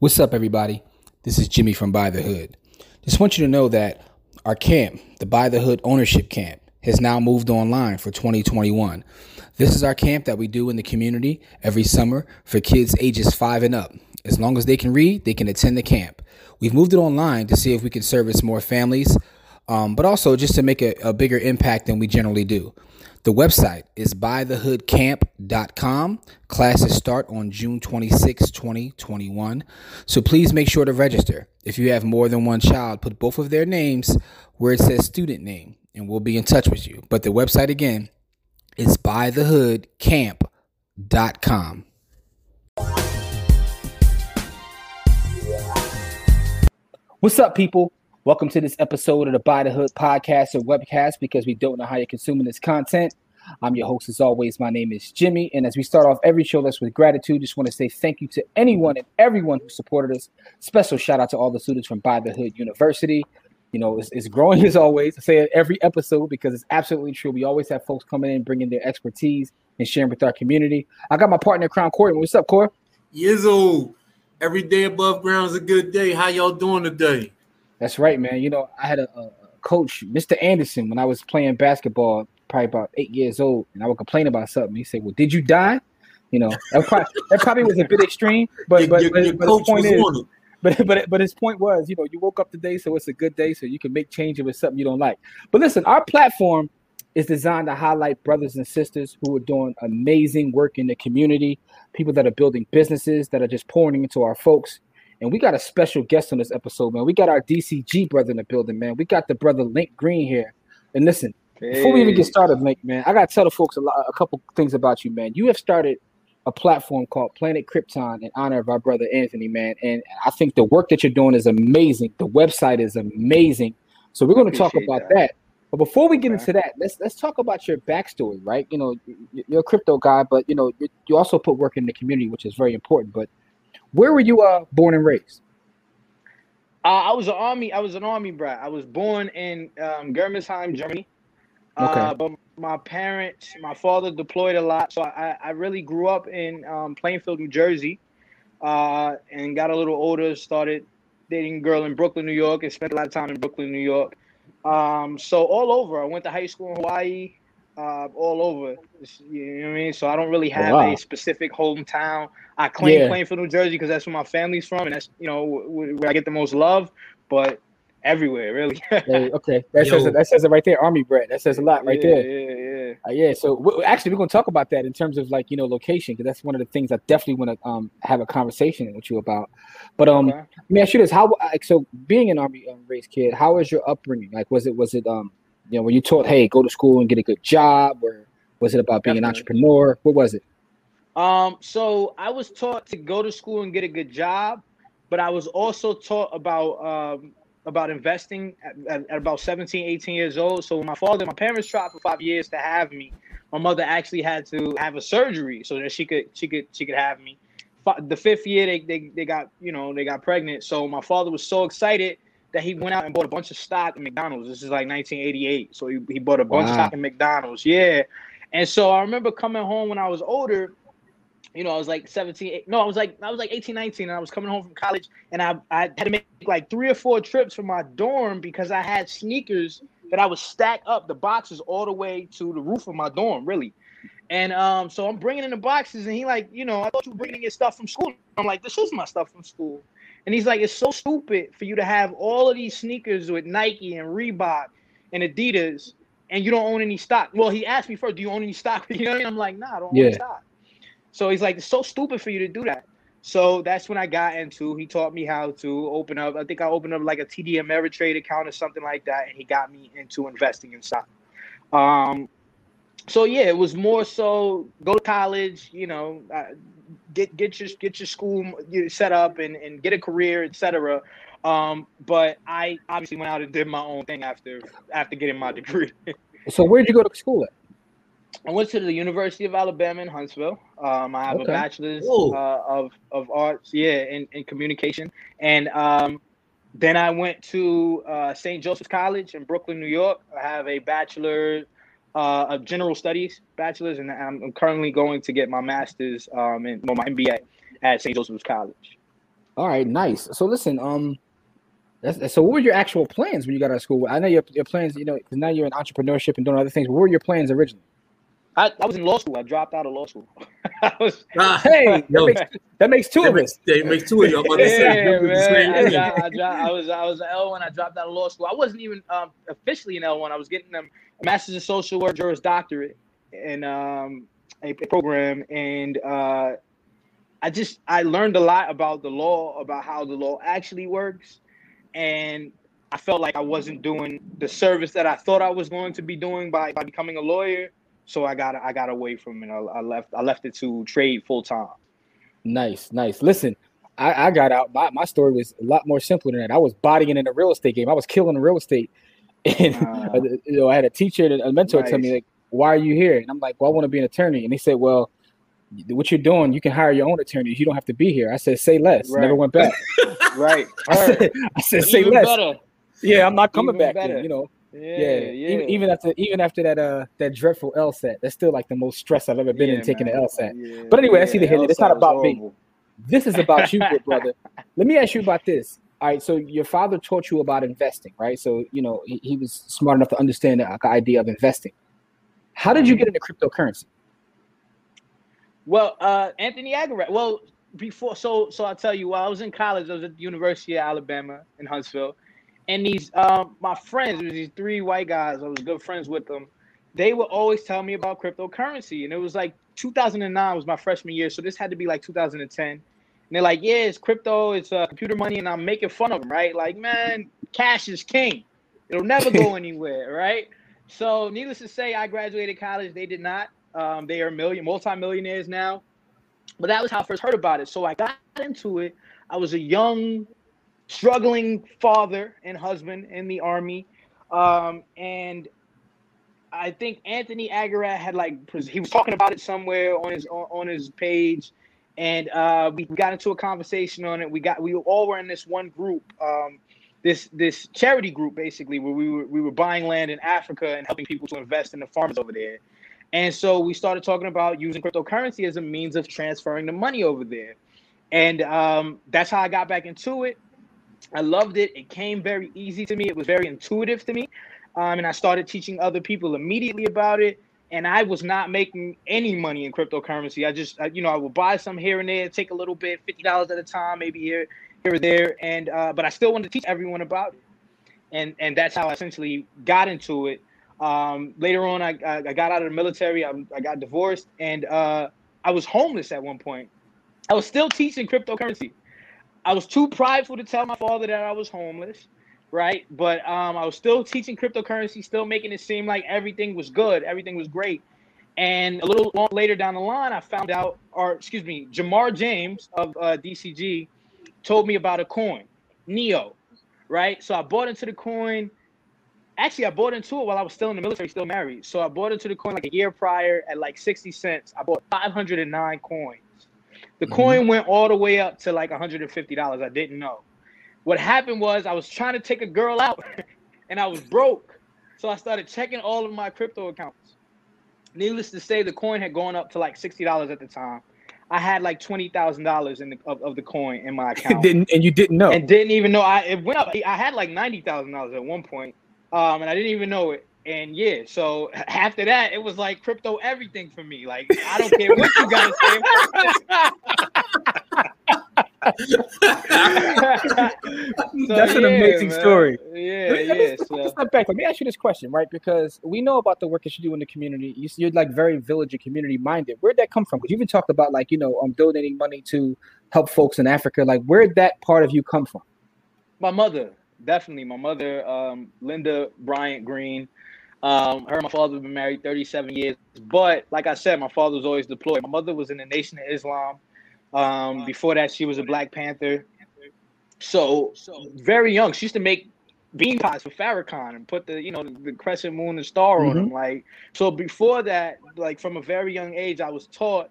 What's up, everybody? This is Jimmy from Buy the Hood. Just want you to know that our camp, the Buy the Hood Ownership Camp, has now moved online for 2021. This is our camp that we do in the community every summer for kids ages five and up. As long as they can read, they can attend the camp. We've moved it online to see if we can service more families, um, but also just to make a, a bigger impact than we generally do. The website is buythehoodcamp.com. Classes start on June 26, 2021. So please make sure to register. If you have more than one child, put both of their names where it says student name, and we'll be in touch with you. But the website again is buythehoodcamp.com. What's up, people? Welcome to this episode of the Buy the Hood podcast or webcast because we don't know how you're consuming this content. I'm your host, as always. My name is Jimmy. And as we start off every show, that's with gratitude. Just want to say thank you to anyone and everyone who supported us. Special shout out to all the students from Buy the Hood University. You know, it's, it's growing as always. I say it every episode because it's absolutely true. We always have folks coming in, bringing their expertise and sharing with our community. I got my partner, Corey Camp. What's up, Core? Yizzo. Every day above ground is a good day. How y'all doing today? That's right, man. You know, I had a, a coach, Mr. Anderson, when I was playing basketball, probably about eight years old, and I would complain about something. He said, "Well, did you die?" You know, that probably, that probably was a bit extreme, but but, your, but, your but his point was is, it. but but but his point was, you know, you woke up today, so it's a good day, so you can make change if it's something you don't like. But listen, our platform is designed to highlight brothers and sisters who are doing amazing work in the community, people that are building businesses that are just pouring into our folks. And we got a special guest on this episode, man. We got our DCG brother in the building, man. We got the brother Link Green here. And listen, before we even get started, Link, man, I gotta tell the folks a, lot, a couple things about you, man. You have started a platform called Planet Krypton in honor of our brother Anthony, man. And I think the work that you're doing is amazing. The website is amazing. So we're going to talk about that. that. But before we get Okay. into that, let's let's talk about your backstory, right? You know, you- you're a crypto guy, but you know, you also put work in the community, which is very important. But where were you uh, born and raised? Uh, I was an army. I was an army brat. I was born in um, Germersheim, Germany. Uh, Okay. but my parents, my father deployed a lot, so I, I really grew up in um, Plainfield, New Jersey, uh, and got a little older. Started dating a girl in Brooklyn, New York, and spent a lot of time in Brooklyn, New York. Um, so all over. I went to high school in Hawaii. Uh, all over. You know what I mean? So I don't really have wow. a specific hometown. I claim Yeah. for New Jersey, because that's where my family's from, and that's you know where I get the most love. But everywhere, really. Okay, that Yo. says it, that says it right there, Army brat. That says a lot right yeah, there. Yeah, yeah. Uh, yeah, so w- actually, we're going to talk about that in terms of like you know location because that's one of the things I definitely want to um have a conversation with you about. But um, Okay. let me ask you this: How like so being an army um, raised kid? How was your upbringing? Like, was it was it um you know were you taught hey go to school and get a good job, or was it about being an entrepreneur? What was it? Um, so I was taught to go to school and get a good job, but I was also taught about um about investing at, at, at about 17, 18 years old. So when my father, my parents tried for five years to have me. My mother actually had to have a surgery so that she could she could she could have me. The fifth year they, they they got you know they got pregnant. So my father was so excited that he went out and bought a bunch of stock in McDonald's. This is like 1988. So he, he bought a bunch Wow. of stock in McDonald's. Yeah. And so I remember coming home when I was older you know, I was like 17, no, I was like, I was like 18, 19, and I was coming home from college, and I, I had to make like three or four trips from my dorm because I had sneakers that I would stack up the boxes all the way to the roof of my dorm, really. And um, so I'm bringing in the boxes, and he like, you know, I thought you were bringing your stuff from school. I'm like, this is my stuff from school. And he's like, it's so stupid for you to have all of these sneakers with Nike and Reebok and Adidas, and you don't own any stock. Well, he asked me first, do you own any stock? You know what I mean? I'm like, nah, I don't own Yeah. any stock. So he's like, it's so stupid for you to do that. So that's when I got into. He taught me how to open up. I think I opened up like a TD Ameritrade account or something like that, and he got me into investing in stock. Um, so yeah, it was more so go to college, you know, uh, get get your get your school set up and, and get a career, etc. Um, but I obviously went out and did my own thing after after getting my degree. So where did you go to school at? I went to the University of Alabama in Huntsville. Um, I have Okay. a bachelor's uh, of of arts, yeah, in, in communication, and um, then I went to uh, St. Joseph's College in Brooklyn, New York. I have a bachelor uh, of general studies, bachelor's, and I'm currently going to get my master's um, in well, my MBA at St. Joseph's College. All right, nice. So listen, um, so what were your actual plans when you got out of school? I know your, your plans, you know, now you're in entrepreneurship and doing other things. What were your plans originally? I, I was in law school. I dropped out of law school. I was, Ah, Hey, that makes, that makes two that of makes, us. that makes two of you. I'm about to say, yeah, man. I, I, dropped, I was I was an L one. I dropped out of law school. I wasn't even um, officially an L one. I was getting a master's in social work, Juris Doctorate, and um, a program, and uh, I just I learned a lot about the law, about how the law actually works, and I felt like I wasn't doing the service that I thought I was going to be doing by, by becoming a lawyer. So I got I got away from it. I, I left I left it to trade full time. Nice, nice. Listen, I, I got out. My, my story was a lot more simple than that. I was bodying in a real estate game. I was killing the real estate. And Ah. you know, I had a teacher and a mentor tell me like, "Why are you here?" And I'm like, "Well, I want to be an attorney." And they said, "Well, what you're doing, you can hire your own attorney. You don't have to be here." I said, "Say less." Right. Never went back. Right. I said, I said "Say Even less." better. Yeah, I'm not coming Even back. Then, you know. Yeah, Yeah, yeah. Even, even after even after that uh that dreadful LSAT, that's still like the most stress I've ever been in taking man. the LSAT. Yeah, But anyway, that's yeah, either here. It's not about me. This is about you, good brother. Let me ask you about this. All right, so your father taught you about investing, right? So you know he, he was smart enough to understand the idea of investing. How did you get into cryptocurrency? Well, uh, Anthony Agarrett. Well, before, so so I'll tell you. While I was in college, I was at the University of Alabama in Huntsville, and these um my friends, these three white guys. I was good friends with them. They would always tell me about cryptocurrency, and it was like 2009 was my freshman year, so this had to be like 2010. And they're like, "Yeah, it's crypto, it's uh, computer money," and I'm making fun of them, right? Like, man, cash is king. It'll never go anywhere, right? So, needless to say, I graduated college. They did not. Um, they are million multimillionaires now. But that was how I first heard about it. So I got into it. I was a young, struggling father and husband in the army. Um, and I think Anthony Agarrett had like he was talking about it somewhere on his on, on his page, and uh, we got into a conversation on it. We got we all were in this one group, um, this this charity group basically, where we were we were buying land in Africa and helping people to invest in the farms over there. And so we started talking about using cryptocurrency as a means of transferring the money over there. And um, that's how I got back into it. I loved it. It came very easy to me. It was very intuitive to me. Um, and I started teaching other people immediately about it. And I was not making any money in cryptocurrency. I just, uh, you know, I would buy some here and there, take a little bit, fifty dollars at a time, maybe here, here or there. And uh, but I still wanted to teach everyone about it. And and that's how I essentially got into it. Um, later on, I, I, I got out of the military. I, I got divorced, and uh, I was homeless at one point. I was still teaching cryptocurrency. I was too prideful to tell my father that I was homeless, right? But um, I was still teaching cryptocurrency, still making it seem like everything was good, everything was great. And a little later down the line, I found out, or excuse me, Jamar James of uh, DCG told me about a coin, Neo, right? So I bought into the coin. Actually, I bought into it while I was still in the military, still married. So I bought into the coin like a year prior at like 60 cents. I bought 509 coins. The Mhm. coin went all the way up to like $150. I didn't know. What happened was I was trying to take a girl out and I was broke. So I started checking all of my crypto accounts. Needless to say, the coin had gone up to like $60 at the time. I had like $20,000 in the, of, of the coin in my account didn't and you didn't know. and didn't even know I it went up. I had like ninety thousand dollars at one point, um, and I didn't even know it. And yeah, so after that, it was like crypto everything for me. Like I don't care what you guys say. So, That's an yeah, amazing man. story. Yeah, Let me- let me yeah. So, step back. Let me ask you this question, right? Because we know about the work that you do in the community. You, you're like very village and community minded. Where'd that come from? Because you even talked about like you know, um, donating money to help folks in Africa. Like, where'd that part of you come from? my mother, definitely my mother, um, Linda Bryant Green. Um, her and my father have been married 37 years. But like I said, my father was always deployed. My mother was in the Nation of Islam. Um, before that, she was a Black Panther. So, very young. She used to make bean pies for Farrakhan and put the, you know, the, the crescent moon and star on them. Like, so before that, like from a very young age, I was taught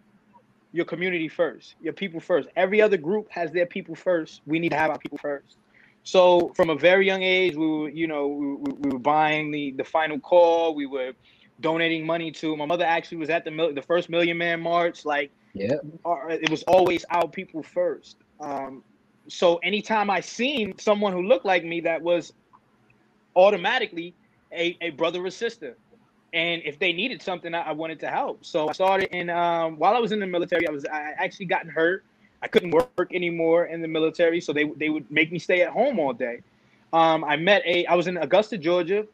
your community first, your people first. Every other group has their people first. We need to have our people first. So from a very young age, we were, you know, we, we, we were buying the the final call. We were donating money to. My mother actually was at the mil- the first Million Man March. Like, Yeah. our, it was always our people first. Um, so anytime I seen someone who looked like me, that was automatically a, a brother or sister. And if they needed something, I, I wanted to help. So I started in um, while I was in the military. I was I actually gotten hurt. I couldn't work anymore in the military, so they they would make me stay at home all day. Um, I met a I was in Augusta, Georgia.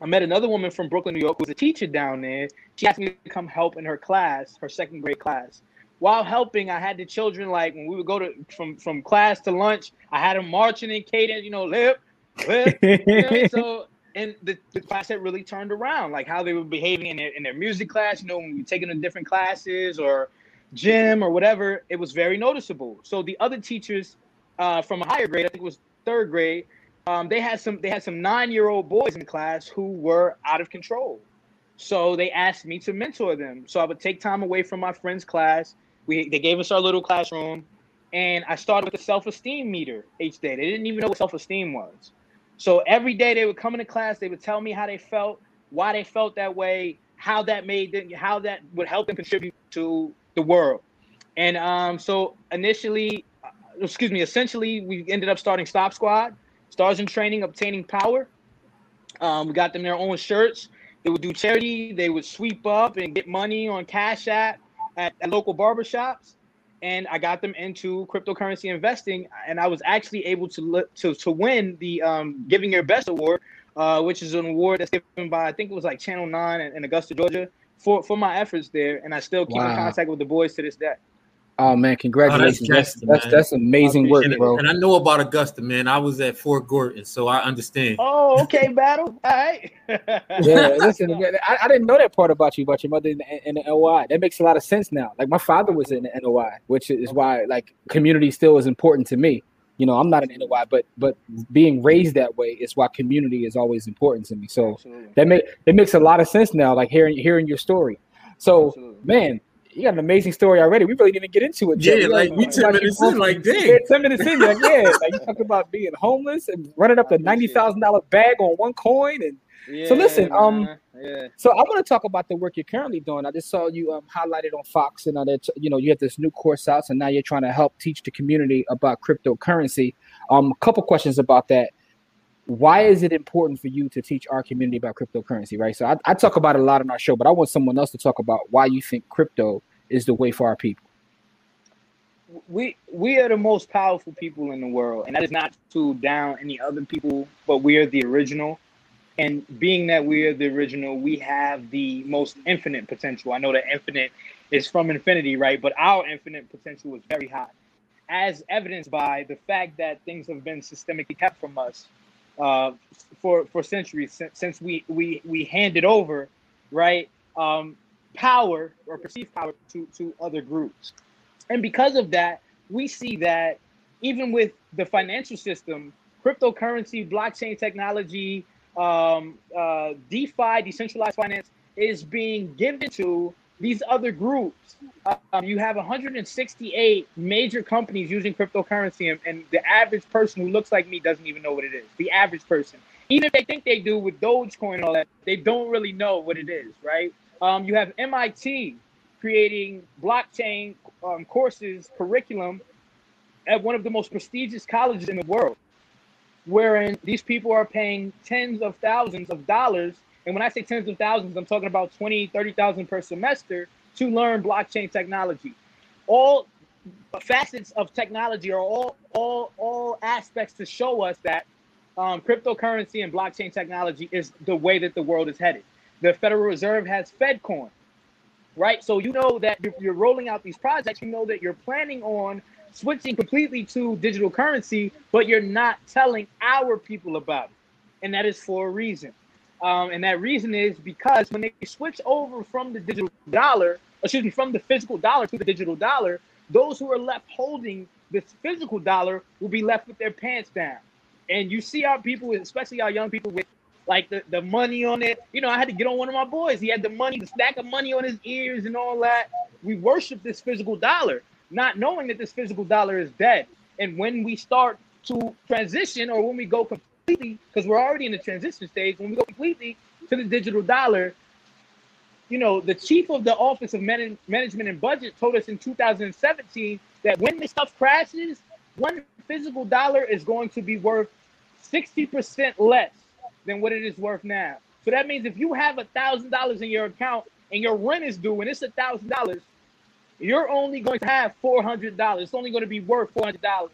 I met another woman from Brooklyn, New York, who was a teacher down there. She asked me to come help in her class, her second grade class. While helping, I had the children like when we would go to from from class to lunch. I had them marching in cadence, you know, lip, lip. you know, so and the, the class had really turned around, like how they were behaving in their in their music class. You know, when we were taking them different classes or gym or whatever, it was very noticeable. So the other teachers uh, from a higher grade, I think it was third grade, um, they had some they had some nine year old boys in class who were out of control. So they asked me to mentor them. So I would take time away from my friend's class. We they gave us our little classroom, and I started with a self esteem meter each day. They didn't even know what self esteem was. So every day they would come into class, they would tell me how they felt, why they felt that way, how that made them, how that would help them contribute to the world. And um, so initially, uh, excuse me, essentially, we ended up starting Stop Squad, Stars in Training, Obtaining Power. Um, we got them their own shirts. They would do charity. They would sweep up and get money on Cash App at, at local barbershops and I got them into cryptocurrency investing, and I was actually able to to to win the um, Giving Your Best award, uh, which is an award that's given by I think it was like Channel Nine in, in Augusta, Georgia, for for my efforts there, and I still keep wow. in contact with the boys to this day. Oh man, congratulations! Oh, that's, that's, that's, that's, amazing work, bro. And I know about Augusta, man. I was at Fort Gordon, so I understand. Oh, okay, battle. All right. yeah, listen, I, I, didn't know that part about you, about your mother in the, in the NOI. That makes a lot of sense now. Like my father was in the NOI, which is why like community still is important to me. You know, I'm not an NOI, but but being raised that way is why community is always important to me. So Absolutely. that make that makes a lot of sense now. Like hearing hearing your story. So Absolutely. man you got an amazing story already. We really didn't get into it. Yeah, like, like we ten minutes in, like dang. Yeah, ten minutes in, like yeah, like you talk about being homeless and running up a ninety thousand dollar bag on one coin, and yeah, so listen, um, yeah. So I want to talk about the work you're currently doing. I just saw you um highlighted on Fox, and that you know you have this new course out, so now you're trying to help teach the community about cryptocurrency. Um, a couple questions about that why is it important for you to teach our community about cryptocurrency, right? So I, I, talk about it a lot on our show, but I want someone else to talk about why you think crypto is the way for our people. We we are the most powerful people in the world, and that is not to down any other people, but we are the original. And being that we are the original, we have the most infinite potential. I know that infinite is from infinity, right? But our infinite potential is very high, as evidenced by the fact that things have been systemically kept from us uh, for for centuries since, since we we we handed over, right, um, power or perceived power to to other groups, and because of that, we see that even with the financial system, cryptocurrency, blockchain technology, um, uh, DeFi, decentralized finance, is being given to these other groups, um, you have 168 major companies using cryptocurrency, and, and, the average person who looks like me doesn't even know what it is. The average person, even if they think they do with Dogecoin and all that, they don't really know what it is, right? Um, you have MIT creating blockchain um, courses, curriculum at one of the most prestigious colleges in the world, wherein these people are paying tens of thousands of dollars and when I say tens of thousands, I'm talking about 20, 30,000 per semester to learn blockchain technology. All facets of technology are all all all aspects to show us that um, cryptocurrency and blockchain technology is the way that the world is headed. The Federal Reserve has FedCoin, right? So you know that if you're rolling out these projects, you know that you're planning on switching completely to digital currency, but you're not telling our people about it. And that is for a reason. Um, and that reason is because when they switch over from the digital dollar, excuse me, from the physical dollar to the digital dollar, those who are left holding this physical dollar will be left with their pants down. And you see our people, especially our young people, with like the, the money on it. You know, I had to get on one of my boys. He had the money, the stack of money on his ears and all that. We worship this physical dollar, not knowing that this physical dollar is dead. And when we start to transition or when we go completely, because we're already in the transition stage, when we go completely to the digital dollar, you know, the chief of the Office of Man- Management and Budget told us in 2017 that when this stuff crashes, one physical dollar is going to be worth 60% less than what it is worth now. So that means if you have a thousand dollars in your account and your rent is due and it's a thousand dollars, you're only going to have four hundred dollars. It's only going to be worth four hundred dollars,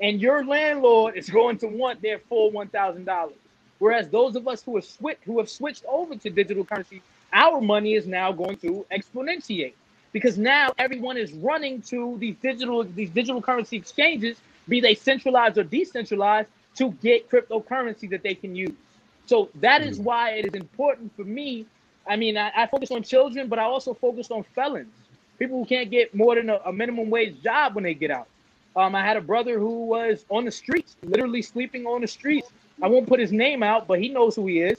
and your landlord is going to want their full one thousand dollars. Whereas those of us who have switched who have switched over to digital currency, our money is now going to exponentiate because now everyone is running to these digital these digital currency exchanges, be they centralized or decentralized, to get cryptocurrency that they can use. So that is mm. why it is important for me. I mean, I, I focus on children, but I also focus on felons, people who can't get more than a, a minimum wage job when they get out. Um, I had a brother who was on the streets, literally sleeping on the streets. I won't put his name out, but he knows who he is.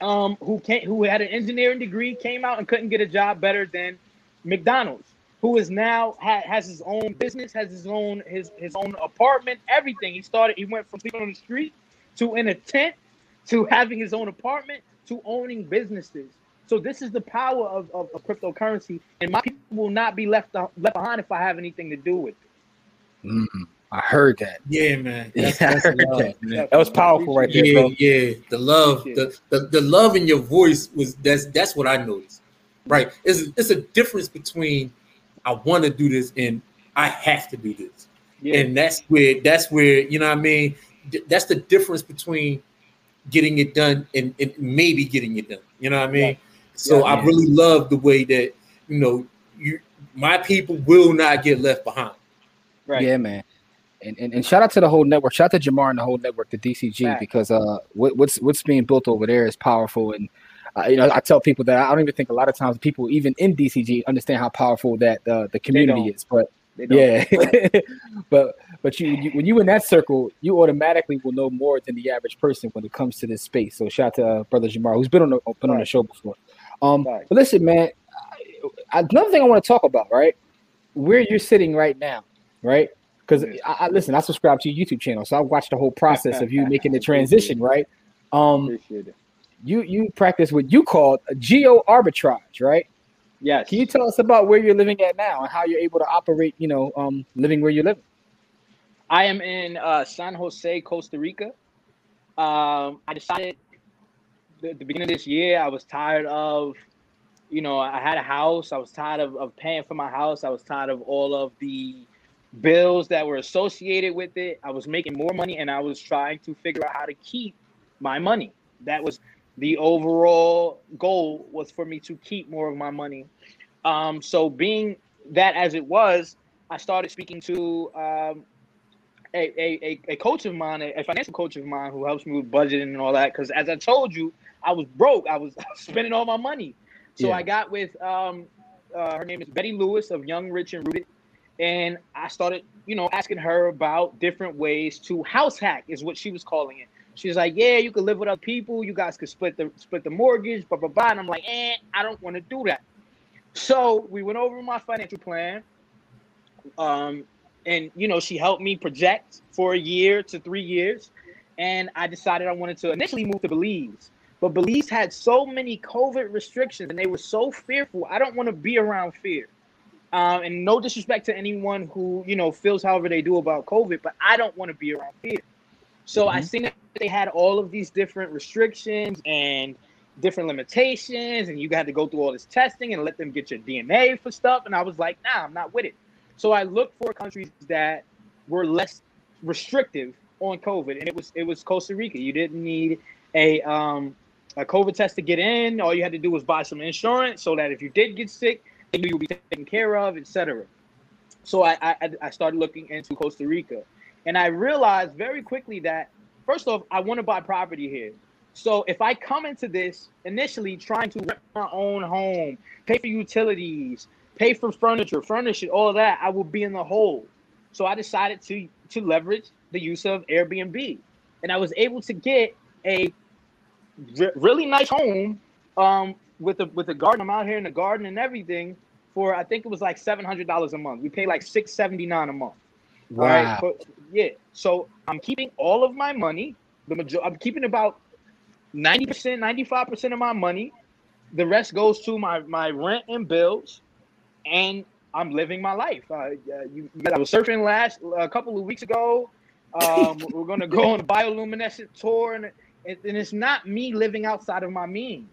Um, who came, who had an engineering degree, came out and couldn't get a job better than McDonald's. Who is now ha, has his own business, has his own his his own apartment, everything. He started. He went from sleeping on the street to in a tent to having his own apartment to owning businesses. So this is the power of, of, of cryptocurrency, and my people will not be left left behind if I have anything to do with it. Mm-hmm. I heard that. Yeah, man. That's, yeah, that's I heard love, that. Man. That was powerful right there. Yeah, bro. yeah. The love, the, the the love in your voice was that's that's what I noticed. Right. It's it's a difference between I want to do this and I have to do this. Yeah. And that's where that's where you know what I mean. That's the difference between getting it done and, and maybe getting it done. You know what I mean? Yeah. So yeah, I really love the way that you know you my people will not get left behind. Right. Yeah, man. And, and, and shout out to the whole network. Shout out to Jamar and the whole network, the DCG, right. because uh, what, what's what's being built over there is powerful. And uh, you know, I tell people that I don't even think a lot of times people, even in DCG, understand how powerful that uh, the community is. But yeah, but but you, you, when you in that circle, you automatically will know more than the average person when it comes to this space. So shout out to uh, brother Jamar, who's been on the, been right. on the show before. Um, but listen, man, I, another thing I want to talk about, right? Where you're sitting right now, right? Because I, I, listen, I subscribe to your YouTube channel, so I watched the whole process of you making the transition, right? Um, you you practice what you call geo arbitrage, right? Yes. Can you tell us about where you're living at now and how you're able to operate, you know, um, living where you're living? I am in uh, San Jose, Costa Rica. Um, I decided at the beginning of this year, I was tired of, you know, I had a house. I was tired of, of paying for my house. I was tired of all of the bills that were associated with it. I was making more money and I was trying to figure out how to keep my money. That was the overall goal was for me to keep more of my money. Um, so being that as it was, I started speaking to um, a, a, a coach of mine, a financial coach of mine who helps me with budgeting and all that. Because as I told you, I was broke. I was spending all my money. So yeah. I got with um, uh, her name is Betty Lewis of Young, Rich, and Rooted, and I started, you know, asking her about different ways to house hack, is what she was calling it. She's like, yeah, you could live with other people. You guys could split the split the mortgage, blah blah blah. And I'm like, eh, I don't want to do that. So we went over my financial plan. Um, and you know, she helped me project for a year to three years. And I decided I wanted to initially move to Belize. But Belize had so many COVID restrictions and they were so fearful. I don't want to be around fear. Um, and no disrespect to anyone who, you know, feels however they do about COVID, but I don't want to be around fear. So mm-hmm. I seen that they had all of these different restrictions and different limitations, and you had to go through all this testing and let them get your DNA for stuff. And I was like, nah, I'm not with it. So I looked for countries that were less restrictive on COVID, and it was it was Costa Rica. You didn't need a um, a COVID test to get in. All you had to do was buy some insurance so that if you did get sick, they knew you would be taken care of, etc. So I, I I started looking into Costa Rica, and I realized very quickly that first off, I want to buy property here. So if I come into this initially trying to rent my own home, pay for utilities, pay for furniture, furnish it, all of that, I will be in the hole. So I decided to to leverage the use of Airbnb, and I was able to get a re- really nice home um, with a with a garden. I'm out here in the garden and everything for I think it was like seven hundred dollars a month. We pay like six seventy nine a month. Wow. Right? yeah. So I'm keeping all of my money. The major- I'm keeping about 90%, 95% of my money. The rest goes to my, my rent and bills. And I'm living my life. Uh, you, I was surfing last a couple of weeks ago. Um, we're gonna go on a bioluminescent tour, and, and it's not me living outside of my means.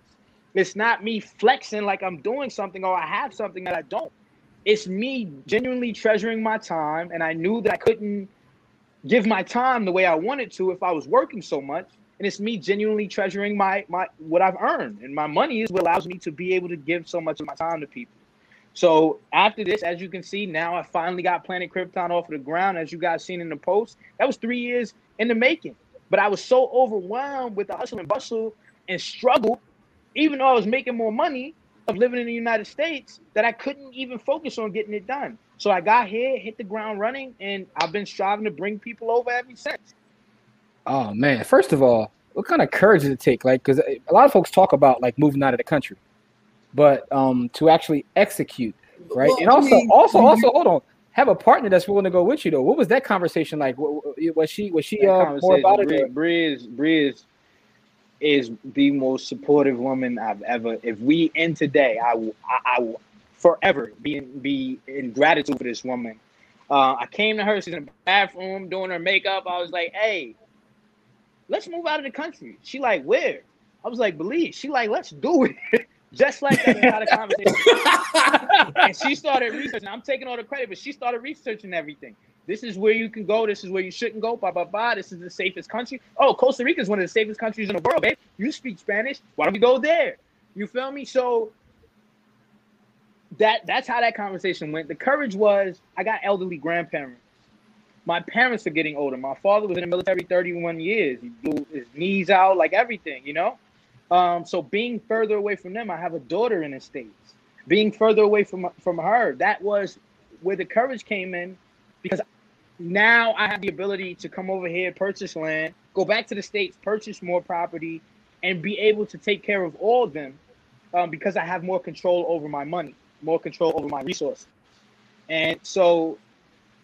It's not me flexing like I'm doing something or I have something that I don't. It's me genuinely treasuring my time, and I knew that I couldn't give my time the way I wanted to if I was working so much. And it's me genuinely treasuring my my what I've earned, and my money is what allows me to be able to give so much of my time to people. So after this, as you can see, now I finally got Planet Krypton off of the ground, as you guys seen in the post. That was three years in the making. But I was so overwhelmed with the hustle and bustle and struggle, even though I was making more money of living in the United States, that I couldn't even focus on getting it done. So I got here, hit the ground running, and I've been striving to bring people over ever since. Oh man! First of all, what kind of courage does it take? Like, because a lot of folks talk about like moving out of the country but um, to actually execute, right? Well, and also, I mean, also, also, hold on, have a partner that's willing to go with you though. What was that conversation like? Was she was she uh, more about it? Breeze, Breeze is the most supportive woman I've ever. If we end today, I will, I, I will forever be in, be in gratitude for this woman. Uh, I came to her. She's in the bathroom doing her makeup. I was like, "Hey, let's move out of the country." She like, "Where?" I was like, "Belize." She like, "Let's do it." Just like that, had a conversation. and she started researching. I'm taking all the credit, but she started researching everything. This is where you can go. This is where you shouldn't go. Blah blah blah. This is the safest country. Oh, Costa Rica is one of the safest countries in the world, babe. You speak Spanish. Why don't we go there? You feel me? So that that's how that conversation went. The courage was I got elderly grandparents. My parents are getting older. My father was in the military 31 years. He blew his knees out, like everything, you know. Um, so being further away from them, I have a daughter in the states. Being further away from from her, that was where the courage came in, because now I have the ability to come over here, purchase land, go back to the states, purchase more property, and be able to take care of all of them, um, because I have more control over my money, more control over my resources. And so,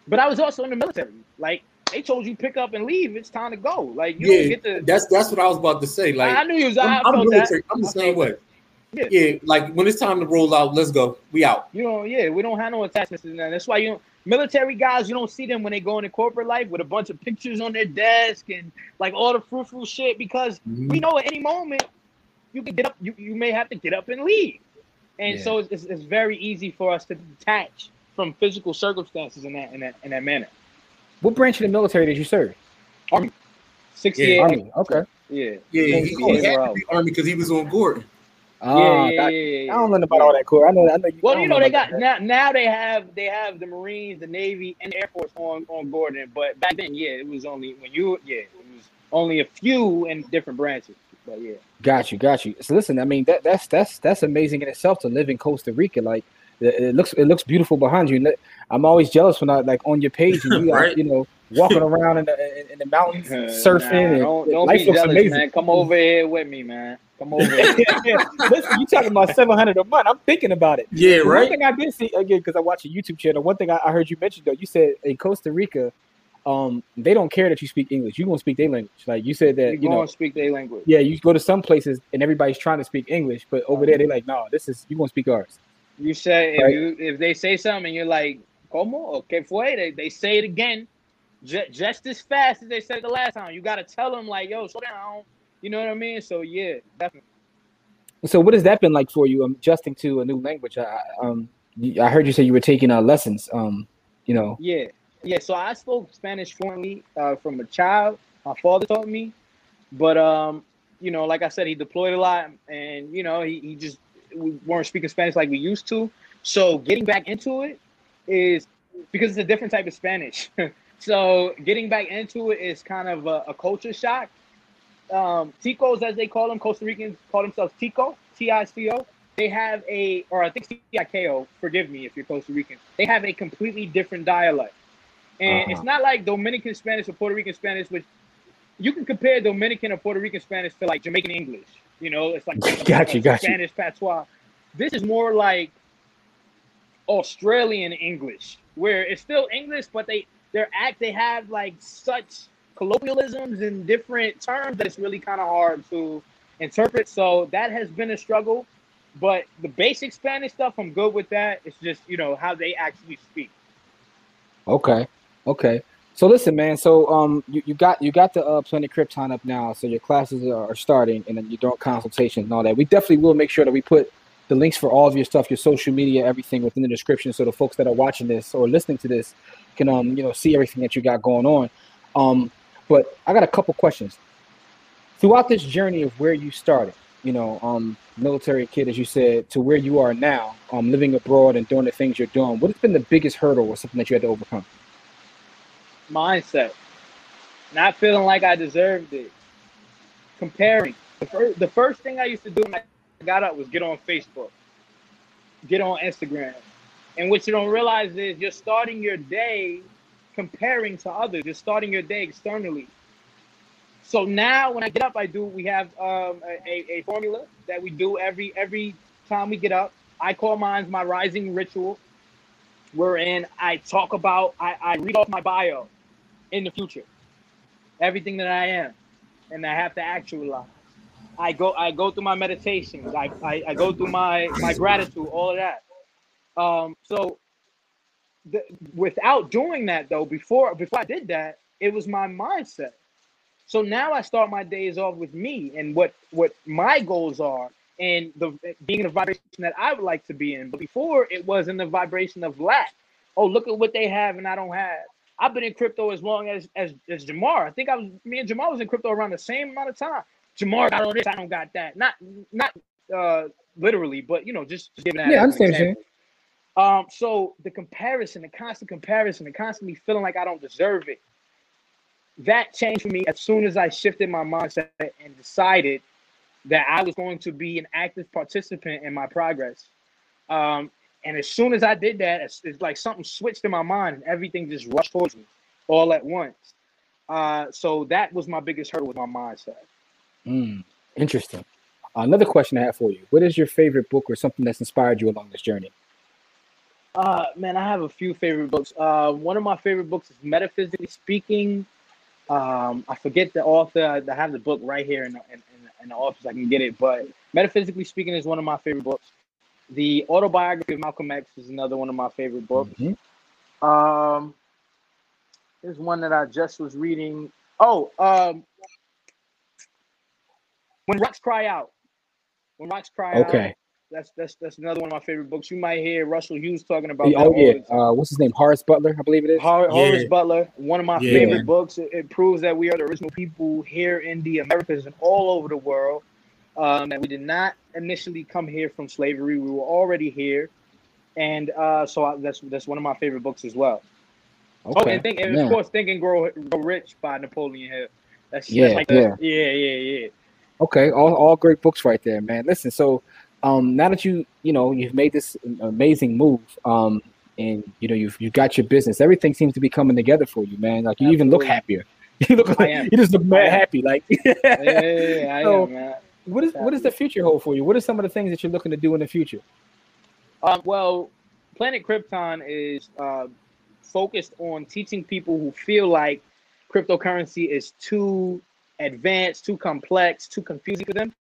but I was also in the military. Like they told you pick up and leave. It's time to go. Like you yeah, get to. That's that's what I was about to say. Like I knew you was. I'm, I'm, military, I'm the same way. Yeah. yeah, like when it's time to roll out, let's go. We out. You know, yeah, we don't have no attachments to that. That's why you don't, military guys, you don't see them when they go into corporate life with a bunch of pictures on their desk and like all the fruitful shit because mm-hmm. we know at any moment you can get up, you, you may have to get up and leave. And yeah. so it's, it's very easy for us to detach from physical circumstances in that in that in that manner. What branch of the military did you serve? Army. 68. Yeah, Army. Okay. Yeah. Yeah, he, he had to be Army because he was on Gordon. Oh, ah, yeah, yeah, yeah, yeah, I don't know about all that Core. I know. I know. You, well, you know, know they got that. now. Now they have they have the Marines, the Navy, and the Air Force on on Gordon. But back then, yeah, it was only when you yeah, it was only a few in different branches. But yeah. Got you, got you. So listen, I mean that that's that's that's amazing in itself to live in Costa Rica. Like it looks it looks beautiful behind you. I'm always jealous when I like on your page and you right? you know walking around in the in the mountains surfing. Nah, don't, don't be jealous, amazing. man. Come over here with me, man. Come over. Here. Listen, you talking about seven hundred a month? I'm thinking about it. Yeah, right. One thing I did see again because I watch a YouTube channel. One thing I, I heard you mention though, you said in Costa Rica, um, they don't care that you speak English. You gonna speak their language. Like you said that you, you know speak their language. Yeah, you go to some places and everybody's trying to speak English, but over there they're like, no, this is you gonna speak ours. You say if you if they say something and you're like, "Como? Okay, fue?" They, they say it again, just, just as fast as they said it the last time. You got to tell them like, "Yo, slow down." You know what I mean? So yeah, definitely. So what has that been like for you? Um, adjusting to a new language. I um, I heard you say you were taking uh, lessons. Um, you know. Yeah, yeah. So I spoke Spanish fluently uh, from a child. My father taught me, but um, you know, like I said, he deployed a lot, and you know, he, he just we weren't speaking Spanish like we used to. So getting back into it is because it's a different type of Spanish. so getting back into it is kind of a, a culture shock. Um, Ticos, as they call them, Costa Ricans call themselves Tico, T-I-C-O. They have a, or I think T-I-K-O, forgive me if you're Costa Rican. They have a completely different dialect. And uh-huh. it's not like Dominican Spanish or Puerto Rican Spanish, which you can compare Dominican or Puerto Rican Spanish to like Jamaican English. You know, it's like got you, got Spanish you. patois. This is more like Australian English, where it's still English, but they their act they have like such colloquialisms and different terms that it's really kind of hard to interpret. So that has been a struggle. but the basic Spanish stuff, I'm good with that. It's just you know how they actually speak. Okay, okay. So listen, man. So um, you, you got you got the uh, Planet Krypton up now. So your classes are, are starting, and then you're doing consultations and all that. We definitely will make sure that we put the links for all of your stuff, your social media, everything within the description, so the folks that are watching this or listening to this can um you know see everything that you got going on. Um, but I got a couple questions. Throughout this journey of where you started, you know, um, military kid, as you said, to where you are now, um, living abroad and doing the things you're doing, what has been the biggest hurdle or something that you had to overcome? Mindset. Not feeling like I deserved it. Comparing. The first, the first thing I used to do when I got up was get on Facebook, get on Instagram. And what you don't realize is you're starting your day comparing to others. You're starting your day externally. So now when I get up, I do. We have um, a, a formula that we do every every time we get up. I call mine my rising ritual, wherein I talk about I, I read off my bio in the future, everything that I am, and I have to actualize. I go I go through my meditations. I, I, I go through my my gratitude, all of that. Um, so the, without doing that though, before before I did that, it was my mindset. So now I start my days off with me and what what my goals are and the being in the vibration that I would like to be in. But before it was in the vibration of lack. Oh, look at what they have and I don't have. I've been in crypto as long as as, as Jamar. I think I was me and Jamar was in crypto around the same amount of time. Jamar got all this, I don't got that. Not not uh literally, but you know, just, just giving that. Yeah, I understand. Um, so the comparison, the constant comparison, and constantly feeling like I don't deserve it, that changed for me as soon as I shifted my mindset and decided that I was going to be an active participant in my progress. Um, and as soon as I did that, it's, it's, like something switched in my mind and everything just rushed towards me all at once. Uh, so that was my biggest hurdle with my mindset. Mm, interesting. Another question I have for you: What is your favorite book or something that's inspired you along this journey? Uh, man, I have a few favorite books. Uh, one of my favorite books is Metaphysically Speaking. Um, I forget the author. I, have the book right here in the, in, in the office. I can get it, but Metaphysically Speaking is one of my favorite books. The Autobiography of Malcolm X is another one of my favorite books. Mm-hmm. Um, there's one that I just was reading. Oh, um, when rocks cry out. When rocks cry okay. out. Okay. That's that's that's another one of my favorite books. You might hear Russell Hughes talking about. Oh yeah, uh, what's his name? Horace Butler, I believe it is. Hor- yeah. Horace Butler, one of my yeah. favorite books. It, it, proves that we are the original people here in the Americas and all over the world. Um, and we did not initially come here from slavery. We were already here, and uh, so I, that's that's one of my favorite books as well. Okay. Oh, and, think, and of course, Think and Grow, Grow Rich by Napoleon Hill. That's yeah, that's like the, yeah, yeah, yeah, yeah. Okay, all, all great books right there, man. Listen, so um, now that you you know you've made this amazing move, um, and you know you've you got your business, everything seems to be coming together for you, man. Like you Absolutely. even look happier. You look like you just look mad happy, like. yeah, yeah, yeah, so, am, man. What is what does the future hold for you? What are some of the things that you're looking to do in the future? Um, well, Planet Krypton is uh, focused on teaching people who feel like cryptocurrency is too advanced, too complex, too confusing for them,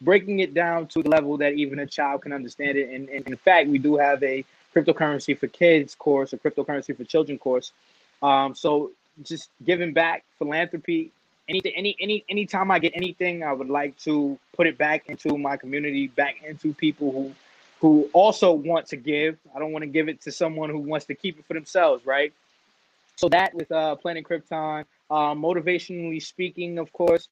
breaking it down to the level that even a child can understand it. And, and in fact, we do have a cryptocurrency for kids course, a cryptocurrency for children course. Um, so just giving back, philanthropy, anything, any, any, anytime I get anything, I would like to put it back into my community, back into people who, who also want to give. I don't want to give it to someone who wants to keep it for themselves, right? So that with uh, Planet Krypton, uh, motivationally speaking, of course,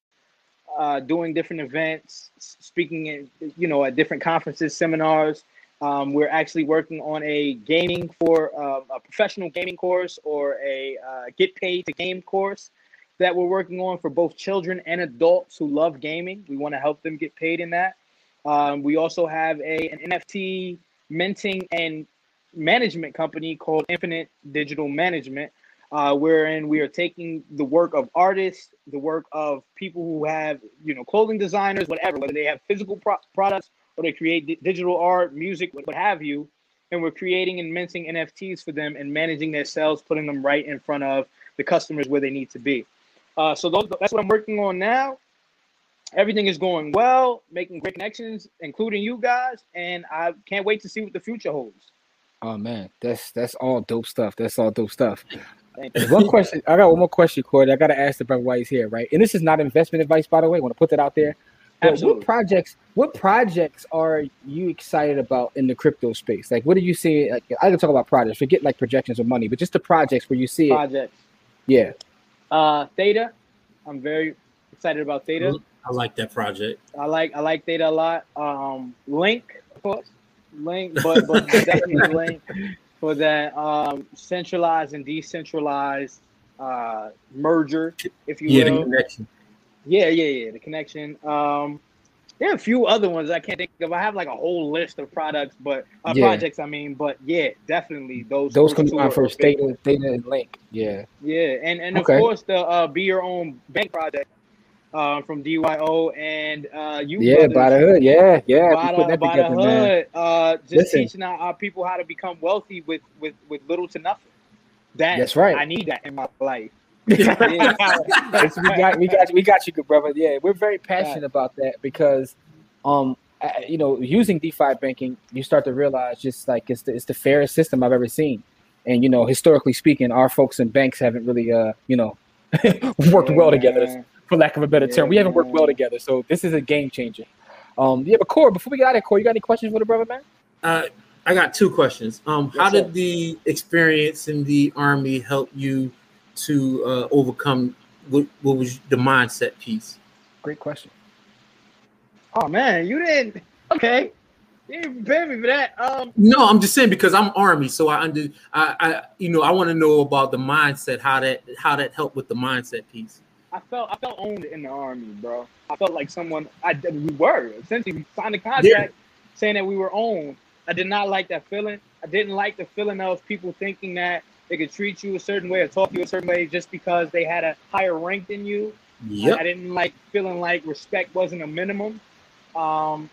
uh, doing different events, speaking in, you know, at different conferences, seminars. Um, we're actually working on a gaming for uh, a professional gaming course or a uh, get paid to game course that we're working on for both children and adults who love gaming. We want to help them get paid in that. Um, we also have a an NFT minting and management company called Infinite Digital Management, uh, wherein we are taking the work of artists, the work of people who have, you know, clothing designers, whatever, whether they have physical pro- products or they create d- digital art, music, what, what have you, and we're creating and minting NFTs for them and managing their sales, putting them right in front of the customers where they need to be. Uh, so those, that's what I'm working on now. everything is going well, making great connections, including you guys, and I can't wait to see what the future holds. Oh man, that's that's all dope stuff. That's all dope stuff. one question, I got one more question, Corey. I got to ask the brother why he's here, right? And this is not investment advice, by the way. I want to put that out there. But what projects? What projects are you excited about in the crypto space? Like, what do you see? Like, I can talk about projects. Forget like projections or money, but just the projects where you see projects. it. Yeah. Uh, Theta. I'm very excited about Theta. I like that project. I like I like Theta a lot. Um, Link, of course, Link, but but definitely Link for that um, centralized and decentralized uh, merger, if you yeah, will. the connection. Yeah, yeah, yeah, the connection. Um, there are a few other ones I can't think of. I have like a whole list of products, but uh, yeah. projects. I mean, but yeah, definitely those. Those come down first. Theta, Theta, and Link. Yeah. Yeah, and and okay. of course the uh, be your own bank project uh, from DYO and uh, you. Yeah, Buy the Hood. Yeah, yeah. By, the, by together, the hood. Uh, just Listen. teaching our, our, people how to become wealthy with with with little to nothing. That, That's right. I need that in my life. Yeah. we got we got we got you, good brother. Yeah, we're very passionate right. about that because, um, you know, using DeFi banking, you start to realize just like it's the it's the fairest system I've ever seen, and you know, historically speaking, our folks in banks haven't really, uh, you know, worked yeah, well together for lack of a better yeah, term. We haven't worked well together, so this is a game changer. Um, yeah, but Core, before we get out of here, Core, you got any questions for the brother, man? Uh, I got two questions. Um, how did the experience in the army help you to uh, overcome what, what was the mindset piece? Great question. Oh man, you didn't. Okay, you didn't prepare me for that. Um, no, I'm just saying because I'm army, so I under, I, I you know, I want to know about the mindset, how that, how that helped with the mindset piece. I felt I felt owned in the army, bro. I felt like someone I we were essentially we signed a contract yeah. saying that we were owned. I did not like that feeling. I didn't like the feeling of people thinking that they could treat you a certain way or talk to you a certain way just because they had a higher rank than you. Yep. I, I didn't like feeling like respect wasn't a minimum. Um,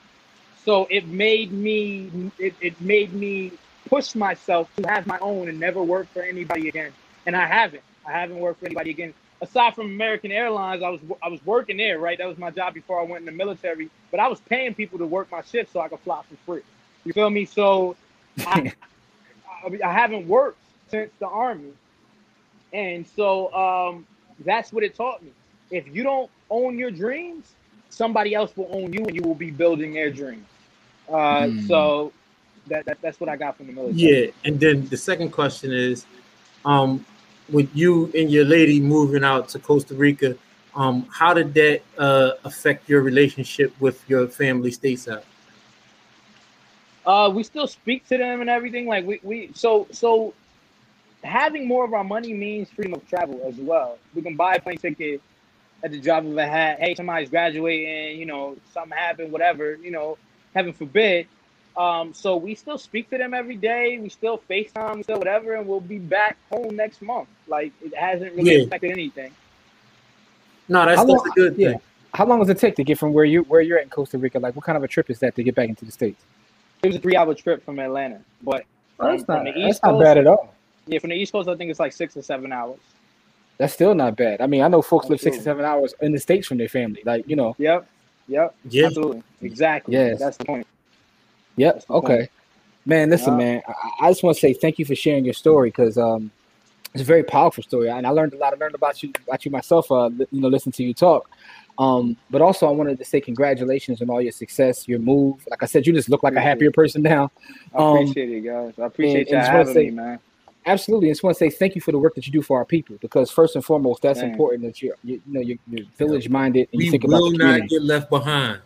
so it made me it, it made me push myself to have my own and never work for anybody again. And I haven't. I haven't worked for anybody again aside from American Airlines, I was I was working there, right? That was my job before I went in the military. But I was paying people to work my shift so I could fly for free. You feel me? So I, I, I, haven't worked since the army, and so um, that's what it taught me. If you don't own your dreams, somebody else will own you, and you will be building their dreams. Uh, mm. So that, that that's what I got from the military. Yeah, and then the second question is, um, with you and your lady moving out to Costa Rica, um, how did that uh, affect your relationship with your family stateside? Uh, we still speak to them and everything. Like we, we so so having more of our money means freedom of travel as well. We can buy a plane ticket at the drop of a hat. Hey, somebody's graduating, you know, something happened, whatever, you know, heaven forbid. Um, so we still speak to them every day. We still FaceTime, we still whatever, and we'll be back home next month. Like it hasn't really yeah. affected anything. No, that's, long, a good yeah. How long does it take to get from where you where you're at in Costa Rica? Like, what kind of a trip is that to get back into the states? It was a three-hour trip from Atlanta, but oh, that's, not, that's Coast, not bad at all. Yeah, from the East Coast, I think it's like six or seven hours. That's still not bad. I mean, I know folks Absolutely. live six or seven hours in the states from their family. Like, you know. Yep. Yep. Yeah. Absolutely. Exactly. Yes. That's the point. Yep. Okay. Point. Man, listen, man. I, I just want to say thank you for sharing your story because um, it's a very powerful story, and I learned a lot. I learned about you, about you myself. Uh, you know, listen to you talk. Um, but also, I wanted to say congratulations on all your success, your move. Like I said, you just look like a happier person now. Um, I appreciate it, guys. I appreciate you having say, me, man. Absolutely, I just want to say thank you for the work that you do for our people because first and foremost, that's man. important that you're, you, you know, you're, you're village minded and we you think about the community. not get left behind.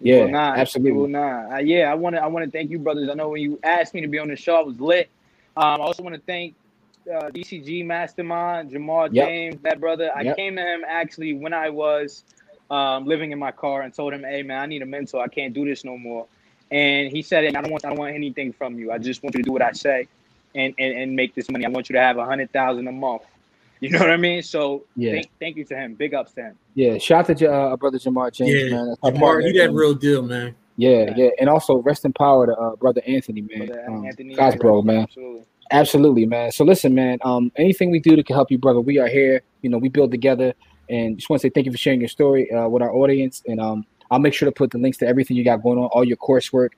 Yeah, not, absolutely. Will not. Uh, yeah, I want to. I want to thank you, brothers. I know when you asked me to be on the show, I was lit. Um, I also want to thank uh, DCG Mastermind Jamal yep. James, that brother. I yep. came to him actually when I was um, living in my car and told him, "Hey, man, I need a mentor. I can't do this no more." And he said, "I don't want. I don't want anything from you. I just want you to do what I say, and and, and make this money. I want you to have a hundred thousand a month." You know what I mean? So yeah, thank, thank you to him. Big ups to him. Yeah, shout out to uh, brother Jamar James, yeah. man. Jamar, he that real deal, man. Yeah, yeah, and also rest in power to uh, brother Anthony, man. Brother um, Anthony, God's bro, man. Absolutely. Absolutely, man. So listen, man. Um, anything we do to can help you, brother, we are here. You know, we build together, and just want to say thank you for sharing your story uh, with our audience. And um, I'll make sure to put the links to everything you got going on, all your coursework.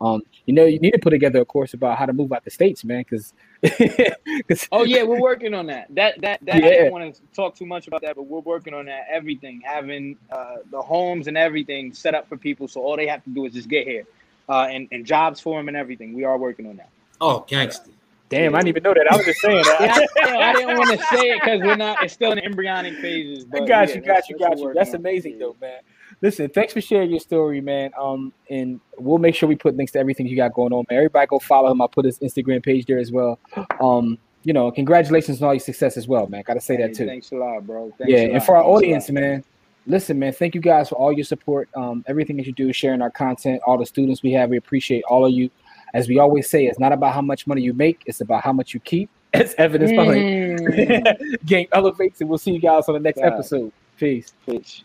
Um, you know, you need to put together a course about how to move out the states, man. Because, oh yeah, we're working on that. That that that yeah. I don't want to talk too much about that, but we're working on that. Everything, having uh, the homes and everything set up for people, so all they have to do is just get here, uh, and and jobs for them and everything. We are working on that. Oh, gangster. Damn, I didn't even know that. I was just saying that. yeah, I, didn't want to say it because we're not. It's still in embryonic phases. But got yeah, you, got you, got you. That's amazing, though, man. Listen, thanks for sharing your story, man. Um, and we'll make sure we put links to everything you got going on, man. Everybody go follow him. I'll put his Instagram page there as well. Um, you know, congratulations on all your success as well, man. Gotta say hey, that too. Thanks a lot, bro. Thanks yeah, and for our thanks audience, man. Listen, man, thank you guys for all your support. Um, everything that you do, sharing our content, all the students we have, we appreciate all of you as we always say, it's not about how much money you make, it's about how much you keep. It's evidence mm. behind Game Elevates, and we'll see you guys on the next episode. Peace. Peace.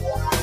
Bye.